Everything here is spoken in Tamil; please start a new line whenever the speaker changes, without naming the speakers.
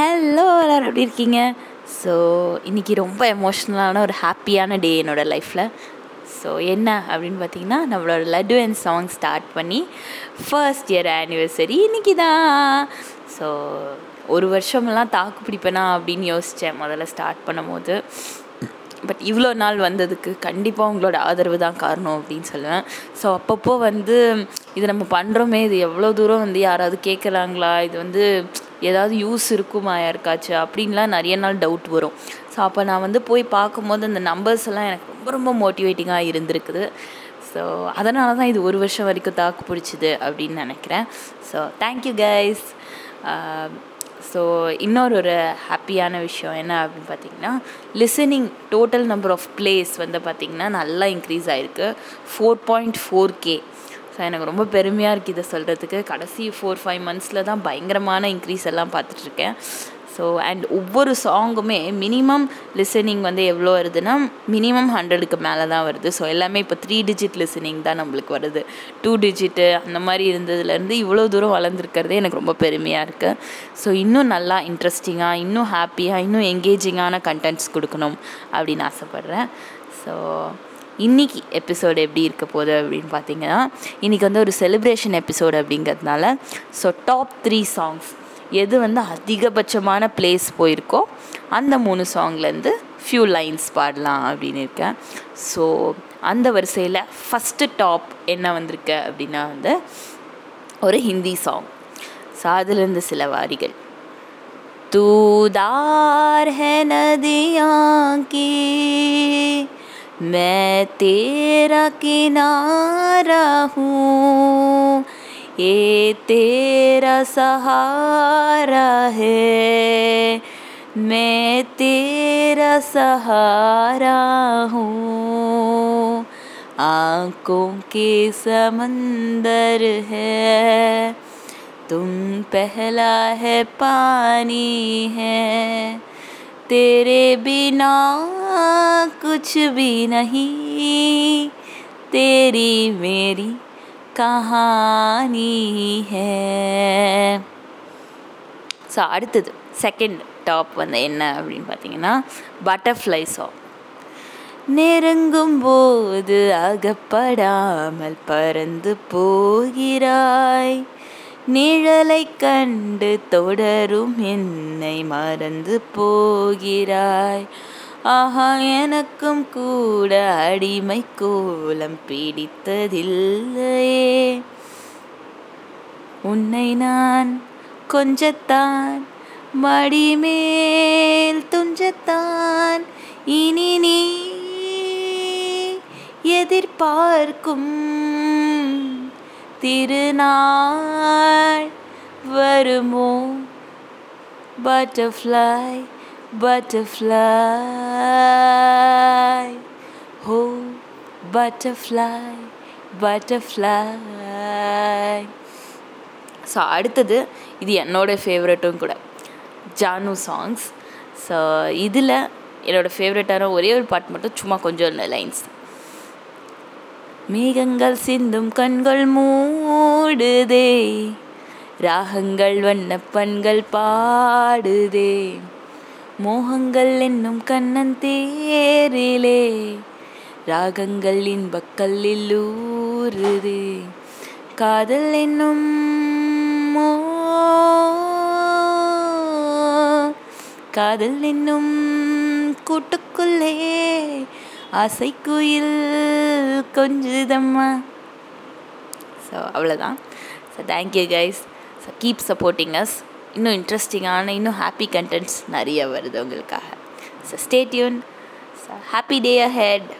ஹலோ எல்லோரும் எப்படி இருக்கீங்க? ஸோ இன்றைக்கி ரொம்ப எமோஷ்னலான ஒரு ஹாப்பியான டே என்னோடய லைஃப்பில் ஸோ என்ன அப்படின்னு பார்த்தீங்கன்னா நம்மளோட லட்டு அண்ட் சாங் ஸ்டார்ட் பண்ணி ஃபர்ஸ்ட் இயர் ஆனிவர்சரி இன்றைக்கி தான். ஸோ ஒரு வருஷமெல்லாம் தாக்கு பிடிப்பேனா அப்படின்னு யோசித்தேன் முதல்ல ஸ்டார்ட் பண்ணும்போது. பட் இவ்வளோ நாள் வந்ததுக்கு கண்டிப்பாக உங்களோட ஆதரவு தான் காரணம் அப்படின்னு சொல்லுவேன். ஸோ அப்பப்போ வந்து இது நம்ம பண்ணுறோமே இது எவ்வளோ தூரம் வந்து யாராவது கேட்குறாங்களா இது வந்து ஏதாவது யூஸ் இருக்குமா யாருக்காச்சும்? அப்படின்லாம் நிறைய நாள் டவுட் வரும். ஸோ அப்போ நான் வந்து போய் பார்க்கும்போது அந்த நம்பர்ஸ் எல்லாம் எனக்கு ரொம்ப ரொம்ப மோட்டிவேட்டிங்காக இருந்திருக்குது. ஸோ அதனால தான் இது ஒரு வருஷம் வரைக்கும் தாக்கு பிடிச்சிது அப்படின்னு நினைக்கிறேன். ஸோ தேங்க்யூ கைஸ் ஸோ இன்னொரு ஒரு ஹாப்பியான விஷயம் என்ன அப்படின்னு பார்த்தீங்கன்னா listening total number of plays வந்து பார்த்திங்கன்னா நல்லா இன்க்ரீஸ் ஆகிருக்கு ஃபோர் பாயிண்ட் ஃபோர் கே எனக்கு ரொம்ப பெருமையாக இருக்குது இதை சொல்கிறதுக்கு கடைசி ஃபோர் ஃபைவ் மந்த்ஸில் தான் பயங்கரமான இன்க்ரீஸ் எல்லாம் பார்த்துட்ருக்கேன் ஸோ அண்ட் ஒவ்வொரு சாங்குமே மினிமம் லிசனிங் வந்து எவ்வளோ வருதுன்னா மினிமம் ஹண்ட்ரடுக்கு மேலே தான் வருது. ஸோ எல்லாமே இப்போ த்ரீ டிஜிட் லிசனிங் தான் நம்மளுக்கு வருது. டூ டிஜிட்டு அந்த மாதிரி இருந்ததுலேருந்து இவ்வளோ தூரம் வளர்ந்துருக்கிறதே எனக்கு ரொம்ப பெருமையாக இருக்குது ஸோ இன்னும் நல்லா இன்ட்ரெஸ்டிங்காக இன்னும் ஹாப்பியாக இன்னும் எங்கேஜிங்கான கண்டென்ட்ஸ் கொடுக்கணும் அப்படின்னு ஆசைப்பட்றேன். ஸோ இன்றைக்கி எபிசோடு எப்படி இருக்க போகுது அப்படின்னு பார்த்தீங்கன்னா இன்றைக்கி வந்து ஒரு செலிப்ரேஷன் எபிசோடு அப்படிங்கிறதுனால ஸோ டாப் த்ரீ சாங்ஸ் எது வந்து அதிகபட்சமான பிளேஸ் போயிருக்கோ அந்த மூணு சாங்லேருந்து ஃபியூ லைன்ஸ் பாடலாம் அப்படின்னு இருக்கேன். ஸோ அந்த வரிசையில் ஃபஸ்ட்டு டாப் என்ன வந்திருக்கு அப்படின்னா வந்து ஒரு ஹிந்தி சாங் ஸோ அதுலேருந்து சில வாரிகள். தூதார் ஹே நதியாங்கி मैं तेरा किनारा हूँ, ये तेरा सहारा है। मैं तेरा सहारा हूँ, आँखों के समंदर है। तुम पहला है, पानी है। तेरे बिना कुछ भी नहीं तेरी मेरी கஹானி ஹே ஸோ அடுத்தது செகண்ட் டாப் வந்து என்ன அப்படின்னு பார்த்தீங்கன்னா பட்டர்ஃப்ளை சாங் நெருங்கும் போது அகப்படாமல் பறந்து போகிறாய் நிழலை கண்டு தொடரும் என்னை மறந்து போகிறாய். ஆஹா எனக்கும் கூட அடிமை கோலம் பிடித்ததில்லையே. உன்னை நான் கொஞ்சத்தான் மடிமேல் துஞ்சத்தான். இனி நீ எதிர்பார்க்கும் திருநாள் வருமோ? பட்டர்ஃப்ளை பட்டர்ஃப்ளை ஹோ பட்டர்ஃப்ளை பட்டர்ஃப்ளை ஸோ அடுத்தது இது என்னோட ஃபேவரட்டும் கூட. ஜானு சாங்ஸ் ஸோ இதில் என்னோடய ஃபேவரட்டான ஒரே ஒரு பாட்டு மட்டும் சும்மா கொஞ்சம் லைன்ஸ் லைன்ஸ் மேகங்கள் சிந்தும் கண்கள் மூடுதே. ராகங்கள் வண்ணப்பண்கள் பாடுதே. மோகங்கள் என்னும் கண்ணன் தேரிலே. ராகங்கள் இன்பக்கல்லில் ஊறுதே காதல் என்னும் காதல் என்னும் கூட்டுக்குள்ளே. ஆசைக்குயில் கொஞ்சுதம்மா. ஸோ அவ்வளோதான் so thank you guys so keep supporting us இன்னும் இன்ட்ரெஸ்டிங்கான இன்னும் ஹாப்பி கண்டென்ட்ஸ் நிறைய வருது உங்களுக்காக. So stay tune so happy day ahead